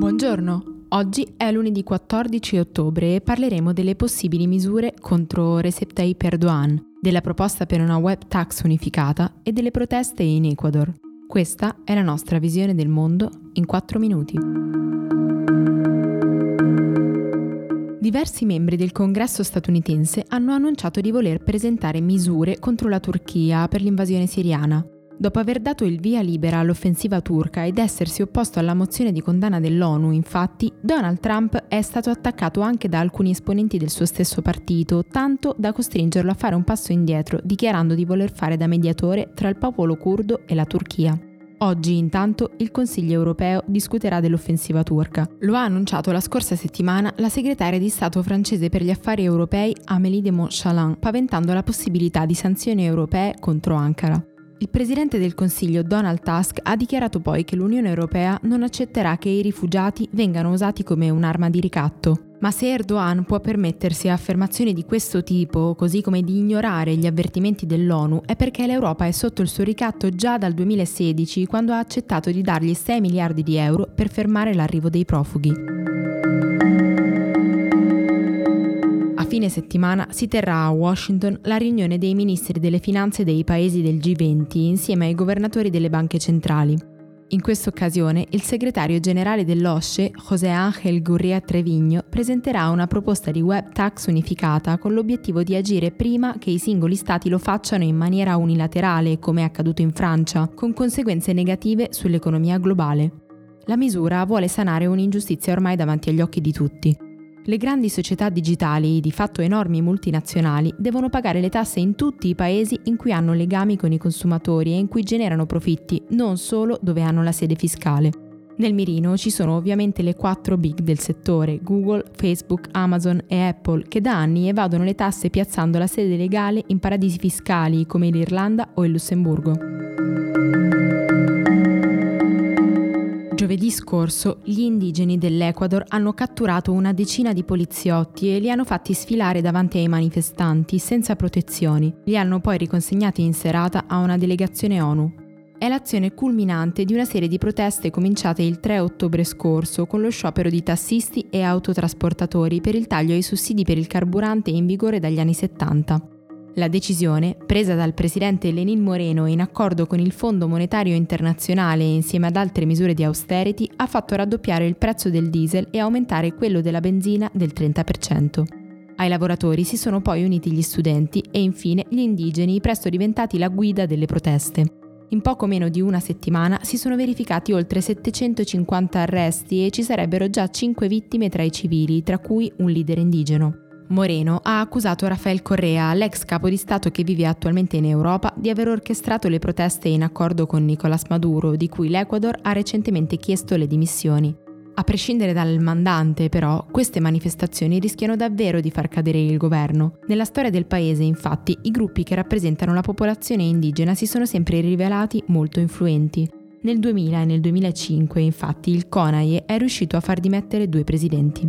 Buongiorno, oggi è lunedì 14 ottobre e parleremo delle possibili misure contro Recep Tayyip Erdogan, della proposta per una web tax unificata e delle proteste in Ecuador. Questa è la nostra visione del mondo in 4 minuti. Diversi membri del congresso statunitense hanno annunciato di voler presentare misure contro la Turchia per l'invasione siriana. Dopo aver dato il via libera all'offensiva turca ed essersi opposto alla mozione di condanna dell'ONU, infatti, Donald Trump è stato attaccato anche da alcuni esponenti del suo stesso partito, tanto da costringerlo a fare un passo indietro, dichiarando di voler fare da mediatore tra il popolo curdo e la Turchia. Oggi, intanto, il Consiglio europeo discuterà dell'offensiva turca. Lo ha annunciato la scorsa settimana la segretaria di Stato francese per gli affari europei Amélie de Montchalin, paventando la possibilità di sanzioni europee contro Ankara. Il presidente del Consiglio Donald Tusk ha dichiarato poi che l'Unione Europea non accetterà che i rifugiati vengano usati come un'arma di ricatto. Ma se Erdogan può permettersi affermazioni di questo tipo, così come di ignorare gli avvertimenti dell'ONU, è perché l'Europa è sotto il suo ricatto già dal 2016, quando ha accettato di dargli 6 miliardi di euro per fermare l'arrivo dei profughi. Fine settimana si terrà a Washington la riunione dei ministri delle finanze dei paesi del G20 insieme ai governatori delle banche centrali. In questa occasione il segretario generale dell'OSCE, José Ángel Gurria Trevigno, presenterà una proposta di web tax unificata con l'obiettivo di agire prima che i singoli stati lo facciano in maniera unilaterale, come è accaduto in Francia, con conseguenze negative sull'economia globale. La misura vuole sanare un'ingiustizia ormai davanti agli occhi di tutti. Le grandi società digitali, di fatto enormi multinazionali, devono pagare le tasse in tutti i paesi in cui hanno legami con i consumatori e in cui generano profitti, non solo dove hanno la sede fiscale. Nel mirino ci sono ovviamente le quattro big del settore, Google, Facebook, Amazon e Apple, che da anni evadono le tasse piazzando la sede legale in paradisi fiscali come l'Irlanda o il Lussemburgo. Giovedì scorso gli indigeni dell'Ecuador hanno catturato una decina di poliziotti e li hanno fatti sfilare davanti ai manifestanti senza protezioni. Li hanno poi riconsegnati in serata a una delegazione ONU. È l'azione culminante di una serie di proteste cominciate il 3 ottobre scorso con lo sciopero di tassisti e autotrasportatori per il taglio ai sussidi per il carburante in vigore dagli anni 70. La decisione, presa dal presidente Lenin Moreno in accordo con il Fondo Monetario Internazionale e insieme ad altre misure di austerity, ha fatto raddoppiare il prezzo del diesel e aumentare quello della benzina del 30%. Ai lavoratori si sono poi uniti gli studenti e infine gli indigeni, presto diventati la guida delle proteste. In poco meno di una settimana si sono verificati oltre 750 arresti e ci sarebbero già 5 vittime tra i civili, tra cui un leader indigeno. Moreno ha accusato Rafael Correa, l'ex capo di Stato che vive attualmente in Europa, di aver orchestrato le proteste in accordo con Nicolás Maduro, di cui l'Ecuador ha recentemente chiesto le dimissioni. A prescindere dal mandante, però, queste manifestazioni rischiano davvero di far cadere il governo. Nella storia del paese, infatti, i gruppi che rappresentano la popolazione indigena si sono sempre rivelati molto influenti. Nel 2000 e nel 2005, infatti, il CONAIE è riuscito a far dimettere due presidenti.